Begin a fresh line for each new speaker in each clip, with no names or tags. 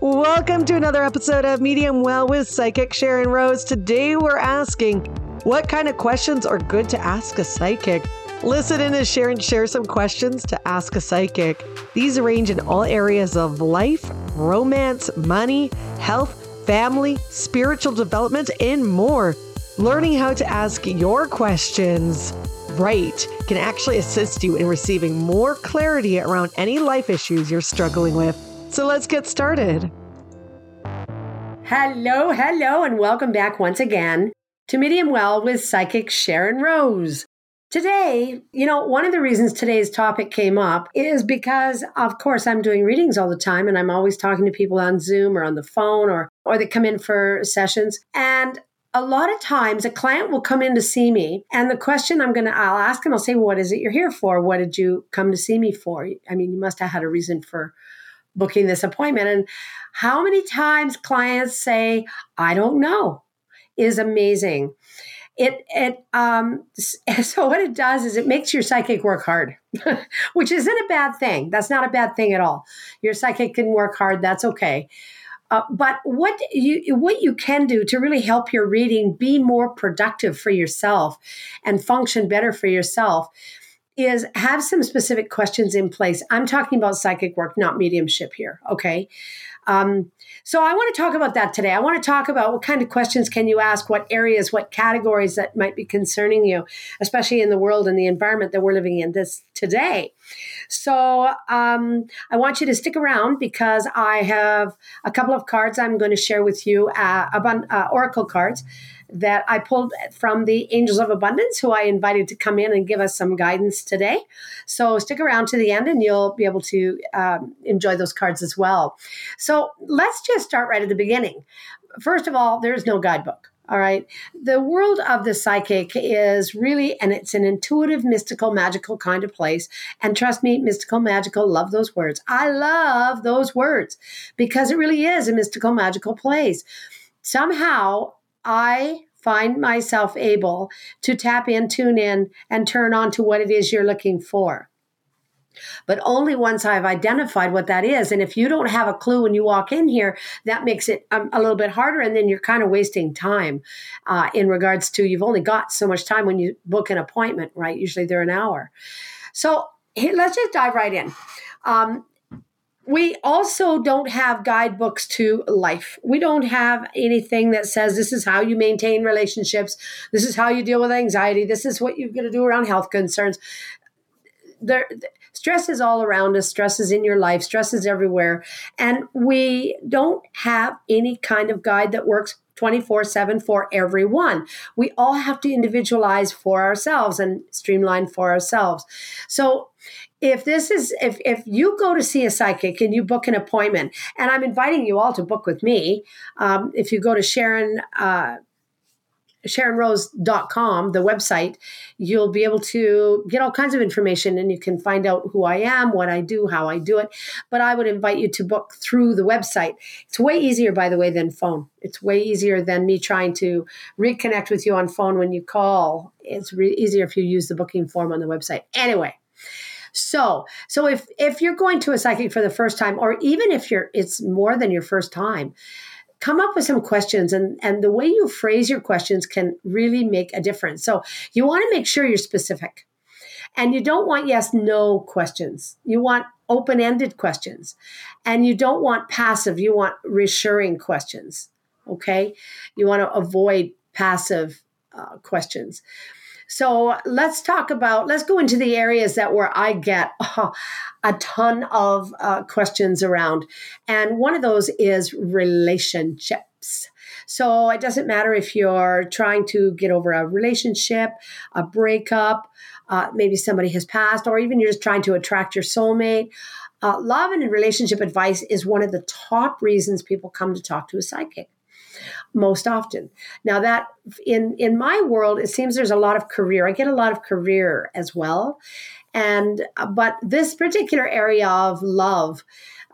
Welcome to another episode of Medium Well with Psychic Sharyn Rose. Today we're asking what kind of questions are good to ask a psychic? Listen in as Sharyn shares some questions to ask a psychic. These range in all areas of life, romance, money, health, family, spiritual development, and more. Learning how to ask your questions right can actually assist you in receiving more clarity around any life issues you're struggling with. So let's get started.
Hello, hello, and welcome back once again to Medium Well with Psychic Sharyn Rose. Today, you know, one of the reasons today's topic came up is because, of course, I'm doing readings all the time and I'm always talking to people on Zoom or on the phone or, or they come in for sessions. And a lot of times a client will come in to see me and the question i'm going to i'll ask them i'll say what is it you're here for what did you come to see me for i mean you must have had a reason for booking this appointment. And how many times clients say i don't know is amazing. It it um so what it does is it makes your psychic work hard which isn't a bad thing. That's not a bad thing at all. Your psychic can work hard. That's okay. Uh, but what you what you can do to really help your reading be more productive for yourself and function better for yourself is have some specific questions in place. I'm talking about psychic work, not mediumship here. Okay. Um, so I want to talk about that today. I want to talk about what kind of questions can you ask, what areas, what categories that might be concerning you, especially in the world and the environment that we're living in this today. So um, I want you to stick around because I have a couple of cards I'm going to share with you, uh, about, uh, oracle cards that I pulled from the Angels of Abundance, who I invited to come in and give us some guidance today. So stick around to the end and you'll be able to um, enjoy those cards as well. So let's just start right at the beginning. First of all, there's no guidebook. All right. The world of the psychic is really, and it's an intuitive, mystical, magical kind of place. And trust me, mystical, magical, love those words. I love those words because it really is a mystical, magical place. Somehow, I find myself able to tap in, tune in, and turn on to what it is you're looking for. But only once I've identified what that is. And if you don't have a clue when you walk in here, that makes it um, a little bit harder. And then you're kind of wasting time uh, in regards to you've only got so much time when you book an appointment, right? Usually they're an hour. So let's just dive right in. Um, we also don't have guidebooks to life. We don't have anything that says this is how you maintain relationships. This is how you deal with anxiety. This is what you're going to do around health concerns. There, stress is all around us. Stress is in your life. Stress is everywhere. And we don't have any kind of guide that works 24 7 for everyone. We all have to individualize for ourselves and streamline for ourselves. So, if this is if if you go to see a psychic and you book an appointment and i'm inviting you all to book with me um, if you go to sharyn uh, sharynrose.com the website you'll be able to get all kinds of information and you can find out who i am what i do how i do it. But i would invite you to book through the website. It's way easier by the way than phone. It's way easier than me trying to reconnect with you on phone when you call. It's re- easier if you use the booking form on the website. Anyway so, so if if you're going to a psychic for the first time, or even if you're it's more than your first time, come up with some questions and and the way you phrase your questions can really make a difference. So you want to make sure you're specific. And you don't want yes no questions. You want open-ended questions. And you don't want passive, you want reassuring questions. Okay? You want to avoid passive uh, questions. So let's talk about, let's go into the areas that where I get uh, a ton of uh, questions around. And one of those is relationships. So it doesn't matter if you're trying to get over a relationship, a breakup, uh, maybe somebody has passed, or even you're just trying to attract your soulmate. Uh, love and relationship advice is one of the top reasons people come to talk to a psychic most often. Now that in in my world, it seems there's a lot of career. I get a lot of career as well, and uh, but this particular area of love,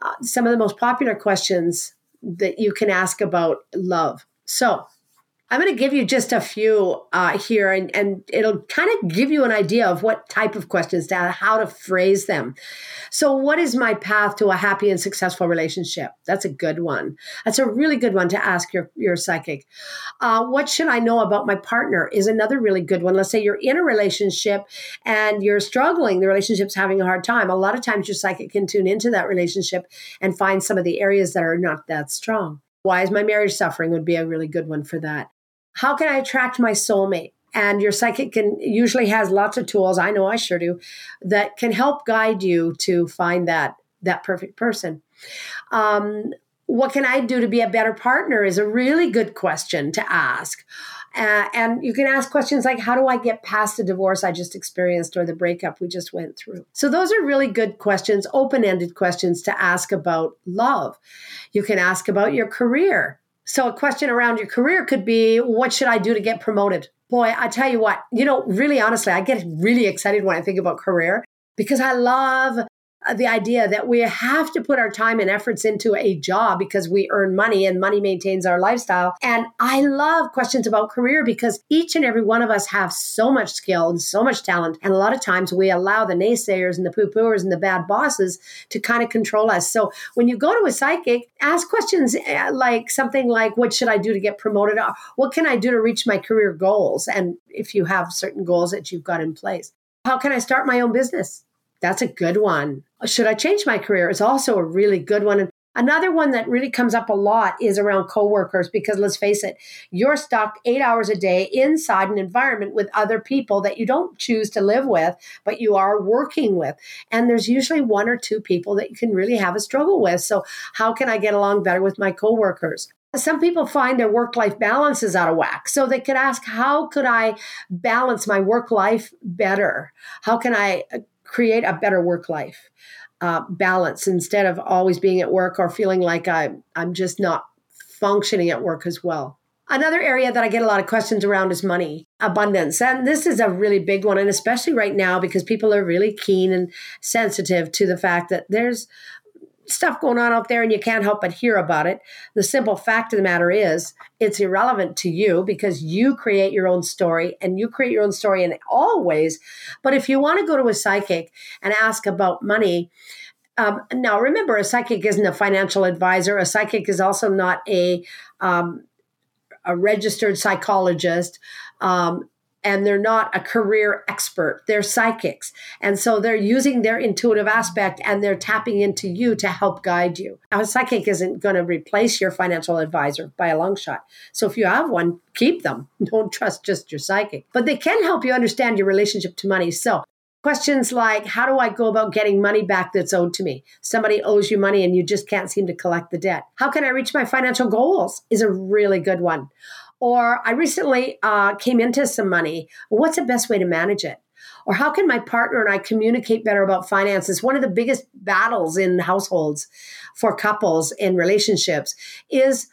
uh, some of the most popular questions that you can ask about love. So I'm going to give you just a few uh, here, and, and it'll kind of give you an idea of what type of questions to how to phrase them. So, what is my path to a happy and successful relationship? That's a good one. That's a really good one to ask your, your psychic. Uh, what should I know about my partner is another really good one. Let's say you're in a relationship and you're struggling, the relationship's having a hard time. A lot of times, your psychic can tune into that relationship and find some of the areas that are not that strong. Why is my marriage suffering? Would be a really good one for that how can I attract my soulmate? And your psychic can usually has lots of tools. I know I sure do that can help guide you to find that that perfect person. Um, what can I do to be a better partner is a really good question to ask. Uh, and you can ask questions like, How do I get past the divorce I just experienced or the breakup we just went through? So, those are really good questions, open ended questions to ask about love. You can ask about your career. So, a question around your career could be what should I do to get promoted? Boy, I tell you what, you know, really honestly, I get really excited when I think about career because I love the idea that we have to put our time and efforts into a job because we earn money and money maintains our lifestyle. And I love questions about career because each and every one of us have so much skill and so much talent. And a lot of times we allow the naysayers and the poo pooers and the bad bosses to kind of control us. So when you go to a psychic, ask questions uh, like something like, What should I do to get promoted? What can I do to reach my career goals? And if you have certain goals that you've got in place, how can I start my own business? That's a good one. Should I change my career? Is also a really good one. And another one that really comes up a lot is around coworkers because let's face it, you're stuck eight hours a day inside an environment with other people that you don't choose to live with, but you are working with. And there's usually one or two people that you can really have a struggle with. So, how can I get along better with my coworkers? some people find their work life balance is out of whack. So they could ask, how could I balance my work life better? How can I create a better work life uh, balance instead of always being at work or feeling like I, I'm just not functioning at work as well. Another area that I get a lot of questions around is money, abundance. And this is a really big one, and especially right now because people are really keen and sensitive to the fact that there's stuff going on out there and you can't help but hear about it. The simple fact of the matter is, it's irrelevant to you because you create your own story and you create your own story in all ways. But if you want to go to a psychic and ask about money, um, now remember, a psychic isn't a financial advisor. A psychic is also not a um, a registered psychologist. Um, and they're not a career expert. They're psychics. And so they're using their intuitive aspect and they're tapping into you to help guide you. Now, A psychic isn't going to replace your financial advisor by a long shot. So if you have one, keep them. Don't trust just your psychic. But they can help you understand your relationship to money. So questions like how do I go about getting money back that's owed to me? Somebody owes you money and you just can't seem to collect the debt. How can I reach my financial goals? Is a really good one. Or I recently uh, came into some money. What's the best way to manage it? Or how can my partner and I communicate better about finances? One of the biggest battles in households for couples in relationships is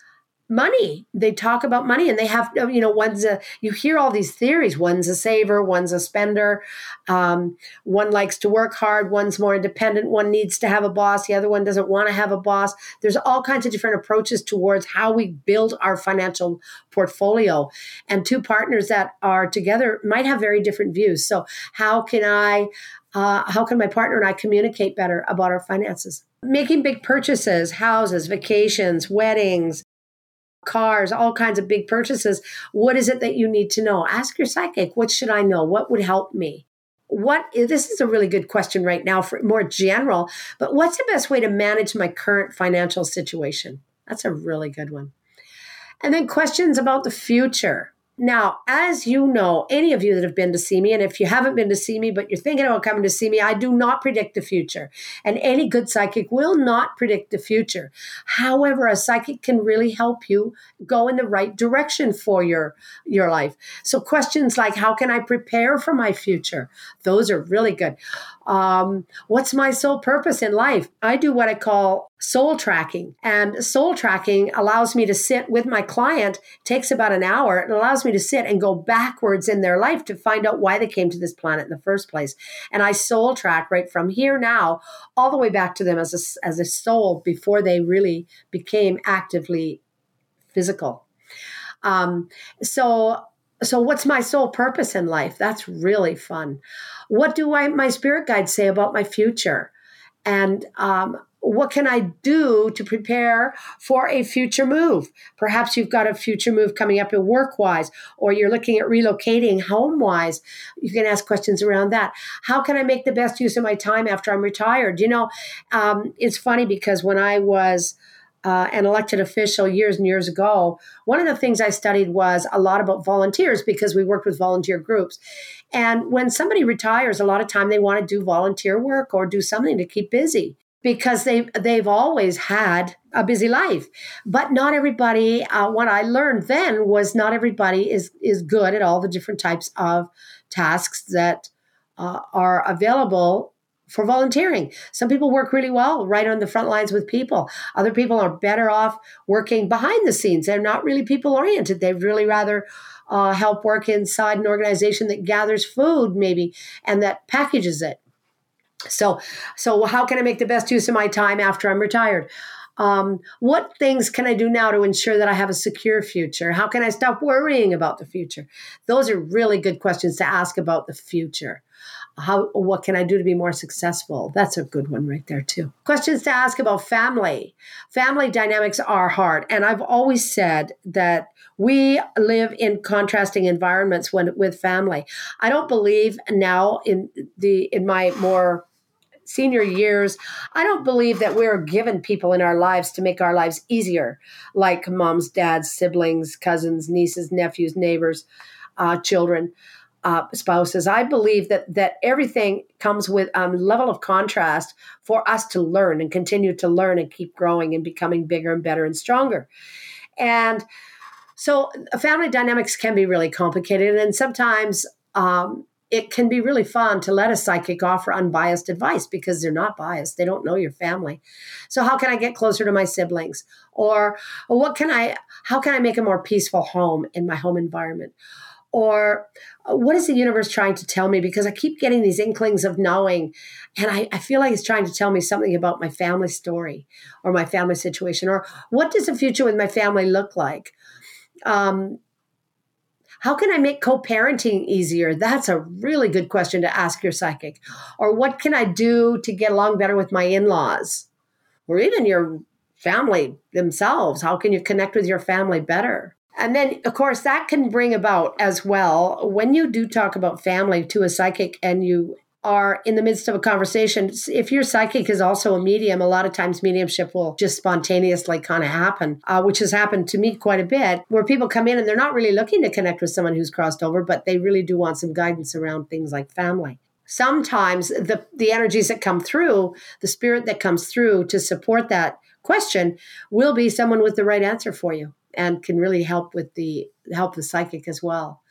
money. They talk about money and they have, you know, one's a, you hear all these theories. One's a saver, one's a spender. Um, one likes to work hard, one's more independent, one needs to have a boss, the other one doesn't want to have a boss. There's all kinds of different approaches towards how we build our financial portfolio. And two partners that are together might have very different views. So, how can I, uh, how can my partner and I communicate better about our finances? Making big purchases, houses, vacations, weddings, cars, all kinds of big purchases. What is it that you need to know? Ask your psychic, what should I know? What would help me? What this is a really good question right now for more general, but what's the best way to manage my current financial situation? That's a really good one. And then questions about the future. Now, as you know, any of you that have been to see me, and if you haven't been to see me, but you're thinking about coming to see me, I do not predict the future. And any good psychic will not predict the future. However, a psychic can really help you go in the right direction for your, your life. So questions like, how can I prepare for my future? Those are really good. Um, what's my sole purpose in life? I do what I call soul tracking. And soul tracking allows me to sit with my client, takes about an hour. It allows me to sit and go backwards in their life to find out why they came to this planet in the first place. And I soul track right from here now all the way back to them as a, as a soul before they really became actively physical. Um, so so what's my sole purpose in life? That's really fun. What do I my spirit guides say about my future? And um, what can I do to prepare for a future move? Perhaps you've got a future move coming up in work wise, or you're looking at relocating home wise. You can ask questions around that. How can I make the best use of my time after I'm retired? You know, um, it's funny because when I was uh, an elected official years and years ago, one of the things I studied was a lot about volunteers because we worked with volunteer groups. And when somebody retires, a lot of time they want to do volunteer work or do something to keep busy because they've they've always had a busy life but not everybody uh, what i learned then was not everybody is is good at all the different types of tasks that uh, are available for volunteering some people work really well right on the front lines with people other people are better off working behind the scenes they're not really people oriented they'd really rather uh, help work inside an organization that gathers food maybe and that packages it so, so how can I make the best use of my time after I'm retired? Um, what things can I do now to ensure that I have a secure future? How can I stop worrying about the future? Those are really good questions to ask about the future. How, what can I do to be more successful? That's a good one right there, too. Questions to ask about family. Family dynamics are hard. And I've always said that we live in contrasting environments when, with family. I don't believe now in the in my more senior years, I don't believe that we're given people in our lives to make our lives easier, like moms, dads, siblings, cousins, nieces, nephews, neighbors, uh, children. Uh, spouses. I believe that that everything comes with a um, level of contrast for us to learn and continue to learn and keep growing and becoming bigger and better and stronger. And so, family dynamics can be really complicated, and sometimes um, it can be really fun to let a psychic offer unbiased advice because they're not biased. They don't know your family. So how can I get closer to my siblings? Or, or what can I how can I make a more peaceful home in my home environment? Or uh, what is the universe trying to tell me? Because I keep getting these inklings of knowing, and I, I feel like it's trying to tell me something about my family story or my family situation, or what does the future with my family look like? Um, how can I make co parenting easier? That's a really good question to ask your psychic. Or what can I do to get along better with my in laws? Or even your family themselves. How can you connect with your family better? And then, of course, that can bring about as well when you do talk about family to a psychic and you are in the midst of a conversation, if your psychic is also a medium, a lot of times mediumship will just spontaneously kind of happen, uh, which has happened to me quite a bit, where people come in and they're not really looking to connect with someone who's crossed over, but they really do want some guidance around things like family. Sometimes the, the energies that come through, the spirit that comes through to support that question will be someone with the right answer for you and can really help with the help the psychic as well.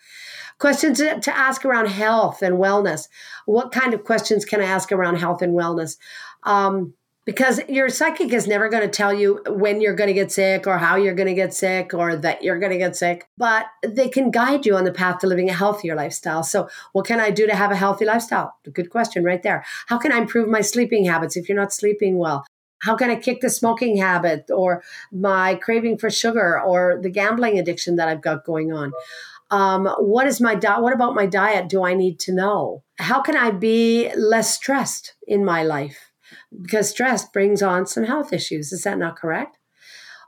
Questions to, ask around health and wellness. What kind of questions can I ask around health and wellness? Um, because your psychic is never going to tell you when you're going to get sick or how you're going to get sick or that you're going to get sick, but they can guide you on the path to living a healthier lifestyle. So, what can I do to have a healthy lifestyle? Good question right there. How can I improve my sleeping habits if you're not sleeping well? How can I kick the smoking habit or my craving for sugar or the gambling addiction that I've got going on? Um, what is my diet? What about my diet do I need to know? How can I be less stressed in my life? Because stress brings on some health issues. Is that not correct?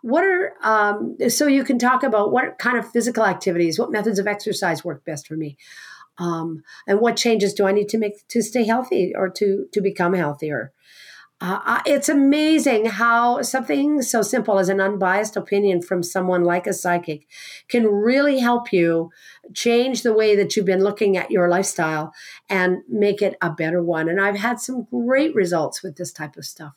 What are um, so you can talk about what kind of physical activities, what methods of exercise work best for me, um, and what changes do I need to make to stay healthy or to to become healthier? Uh, it's amazing how something so simple as an unbiased opinion from someone like a psychic can really help you change the way that you've been looking at your lifestyle and make it a better one. And I've had some great results with this type of stuff.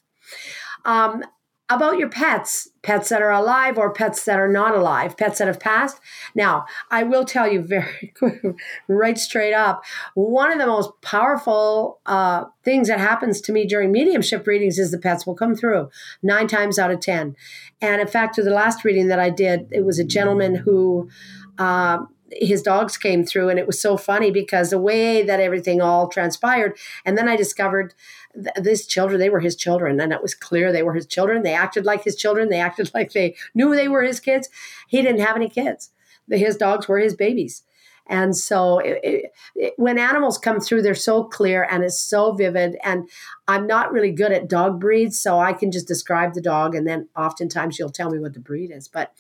Um, about your pets, pets that are alive or pets that are not alive, pets that have passed. Now, I will tell you very right straight up, one of the most powerful uh, things that happens to me during mediumship readings is the pets will come through nine times out of 10. And in fact, to the last reading that I did, it was a gentleman who. Uh, his dogs came through and it was so funny because the way that everything all transpired and then i discovered th- these children, they were his children. And it was clear they were his children. They acted like his children. They acted like they knew they were his kids. He didn't have any kids. his dogs were his babies. And so it, it, it, when animals come through, they're so clear and it's so vivid. And I'm not really good at dog breeds, so I can just describe the dog, and then oftentimes you'll tell me what the breed is. But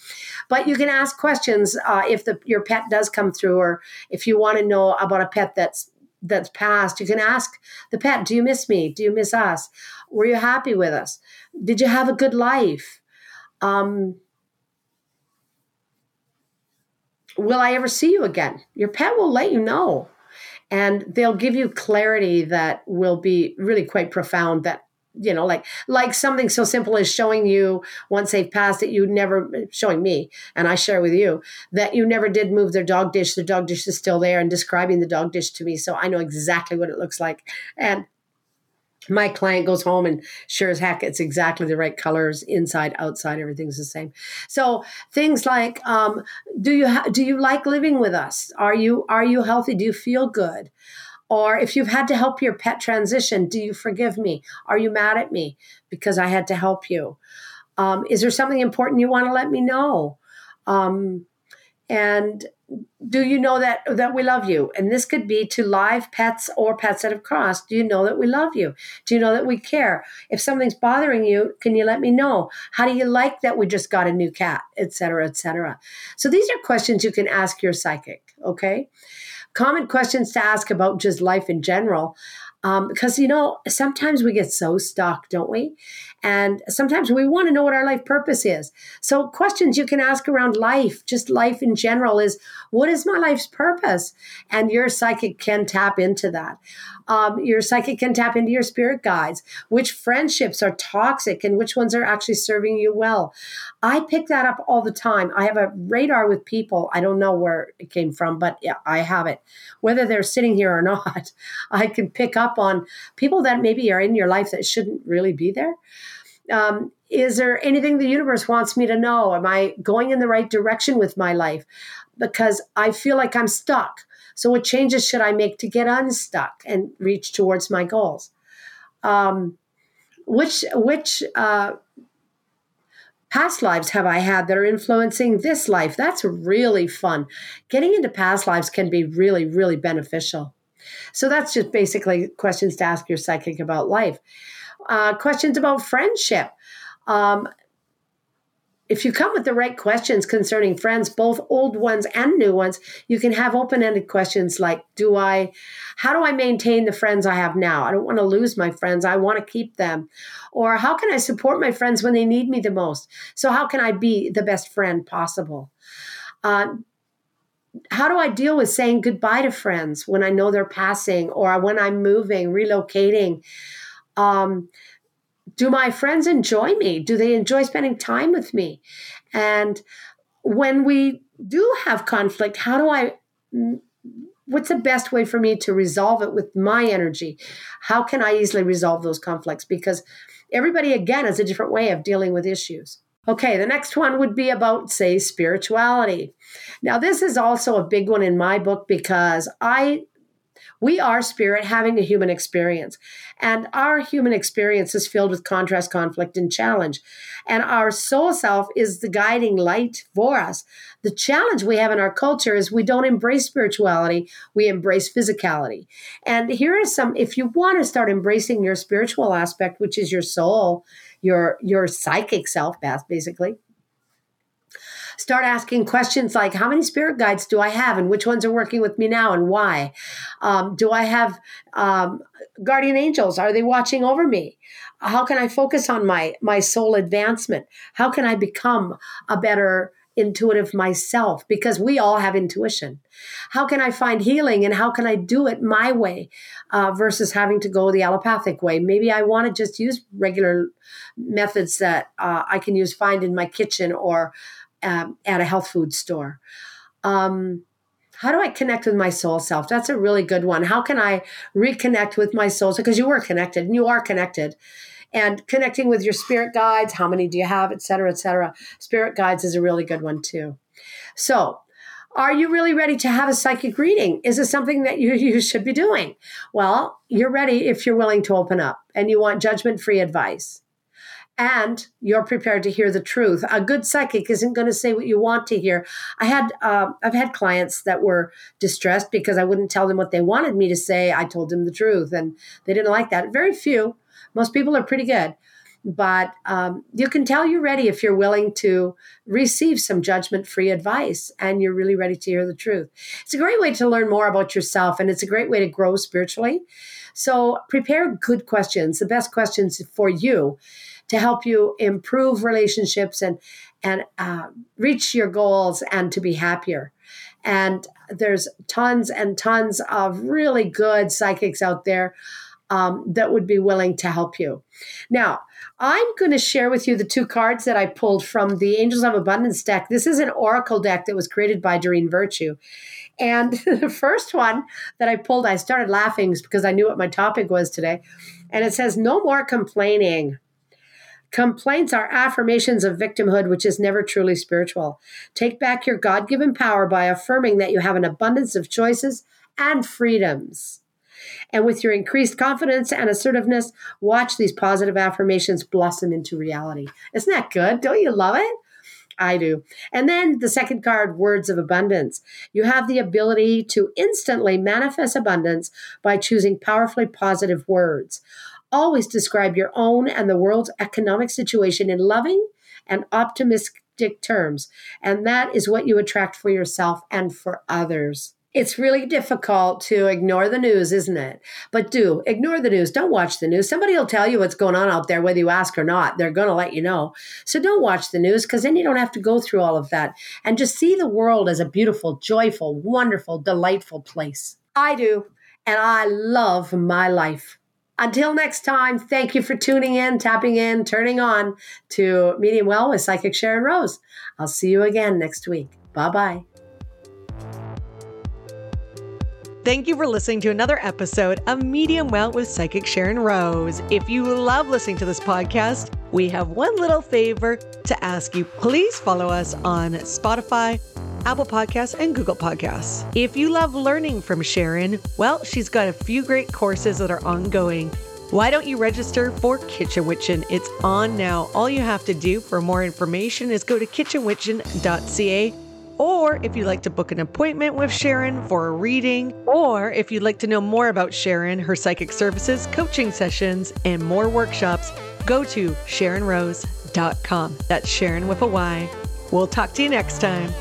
but you can ask questions uh, if the your pet does come through, or if you want to know about a pet that's that's passed, you can ask the pet, "Do you miss me? Do you miss us? Were you happy with us? Did you have a good life?" Um, will I ever see you again? Your pet will let you know. And they'll give you clarity that will be really quite profound that you know like like something so simple as showing you once they've passed it you never showing me and i share with you that you never did move their dog dish. The dog dish is still there and describing the dog dish to me so i know exactly what it looks like. And my client goes home and sure as heck it's exactly the right colors inside outside everything's the same. So things like um, do you ha- do you like living with us? Are you are you healthy? Do you feel good or if you've had to help your pet transition do you forgive me? Are you mad at me because i had to help you? Um, is there something important you want to let me know? Um, and do you know that that we love you? And this could be to live pets or pets that have crossed. Do you know that we love you? Do you know that we care? If something's bothering you can you let me know? How do you like that we just got a new cat etc etc so these are questions you can ask your psychic okay common questions to ask about just life in general um, because you know sometimes we get so stuck don't we and sometimes we want to know what our life purpose is. So, questions you can ask around life, just life in general, is what is my life's purpose? And your psychic can tap into that. Um, your psychic can tap into your spirit guides. Which friendships are toxic and which ones are actually serving you well? I pick that up all the time. I have a radar with people. I don't know where it came from, but yeah, I have it. Whether they're sitting here or not, I can pick up on people that maybe are in your life that shouldn't really be there. Um, is there anything the universe wants me to know? Am I going in the right direction with my life? Because I feel like I'm stuck. So, what changes should I make to get unstuck and reach towards my goals? Um, which which uh, past lives have I had that are influencing this life? That's really fun. Getting into past lives can be really, really beneficial. So that's just basically questions to ask your psychic about life uh, questions about friendship. Um, if you come with the right questions concerning friends, both old ones and new ones, you can have open ended questions like Do I, how do I maintain the friends I have now? I don't want to lose my friends. I want to keep them. Or how can I support my friends when they need me the most? So, how can I be the best friend possible? Uh, how do I deal with saying goodbye to friends when I know they're passing or when I'm moving, relocating? Um, do my friends enjoy me? Do they enjoy spending time with me? And when we do have conflict, how do I? What's the best way for me to resolve it with my energy? How can I easily resolve those conflicts? Because everybody, again, has a different way of dealing with issues. Okay, the next one would be about, say, spirituality. Now, this is also a big one in my book because I we are spirit having a human experience. And our human experience is filled with contrast, conflict, and challenge. And our soul self is the guiding light for us. The challenge we have in our culture is we don't embrace spirituality, we embrace physicality. And here are some, if you want to start embracing your spiritual aspect, which is your soul, your your psychic self, basically start asking questions like how many spirit guides do i have and which ones are working with me now and why? Um, do i have um, guardian angels? Are they watching over me? How can i focus on my my soul advancement? How can i become a better intuitive myself? Because we all have intuition. How can I find healing and how can I do it my way uh, versus having to go the allopathic way? Maybe I want to just use regular methods that uh, I can use, find in my kitchen or um, at a health food store. Um, how do I connect with my soul self? That's a really good one. How can I reconnect with my soul? Because you were connected and you are connected. And connecting with your spirit guides, how many do you have, et cetera, et cetera. Spirit guides is a really good one too. So, are you really ready to have a psychic reading? Is it something that you, you should be doing? Well, you're ready if you're willing to open up and you want judgment free advice. And you're prepared to hear the truth. A good psychic isn't going to say what you want to hear. I had uh, I've had clients that were distressed because I wouldn't tell them what they wanted me to say. I told them the truth, and they didn't like that. Very few. Most people are pretty good, but um, you can tell you're ready if you're willing to receive some judgment-free advice and you're really ready to hear the truth. It's a great way to learn more about yourself, and it's a great way to grow spiritually. So prepare good questions, the best questions for you to help you improve relationships and and uh, reach your goals and to be happier. And there's tons and tons of really good psychics out there um, that would be willing to help you. Now, I'm going to share with you the two cards that I pulled from the Angels of Abundance deck. This is an oracle deck that was created by Doreen Virtue. And the first one that I pulled, I started laughing because I knew what my topic was today. And it says, No more complaining. Complaints are affirmations of victimhood, which is never truly spiritual. Take back your God given power by affirming that you have an abundance of choices and freedoms. And with your increased confidence and assertiveness, watch these positive affirmations blossom into reality. Isn't that good? Don't you love it? I do. And then the second card, words of abundance. You have the ability to instantly manifest abundance by choosing powerfully positive words always describe your own and the world's economic situation in loving and optimistic terms. And that is what you attract for yourself and for others. It's really difficult to ignore the news, isn't it? But do ignore the news. Don't watch the news. Somebody will tell you what's going on out there, whether you ask or not. They're going to let you know. So don't watch the news because then you don't have to go through all of that and just see the world as a beautiful, joyful, wonderful, delightful place. I do. And I love my life. Until next time, thank you for tuning in, tapping in, turning on to Medium Well with Psychic Sharyn Rose. I'll see you again next week. Bye bye.
Thank you for listening to another episode of Medium Well with Psychic Sharyn Rose. If you love listening to this podcast, we have one little favor to ask you. Please follow us on Spotify, Apple Podcasts, and Google Podcasts. If you love learning from Sharyn, well, she's got a few great courses that are ongoing. Why don't you register for Kitchen Witchin? It's on now. All you have to do for more information is go to kitchenwitchin.ca or if you'd like to book an appointment with Sharyn for a reading, or if you'd like to know more about Sharyn, her psychic services, coaching sessions, and more workshops, go to SharynRose.com. That's Sharyn with a Y. We'll talk to you next time.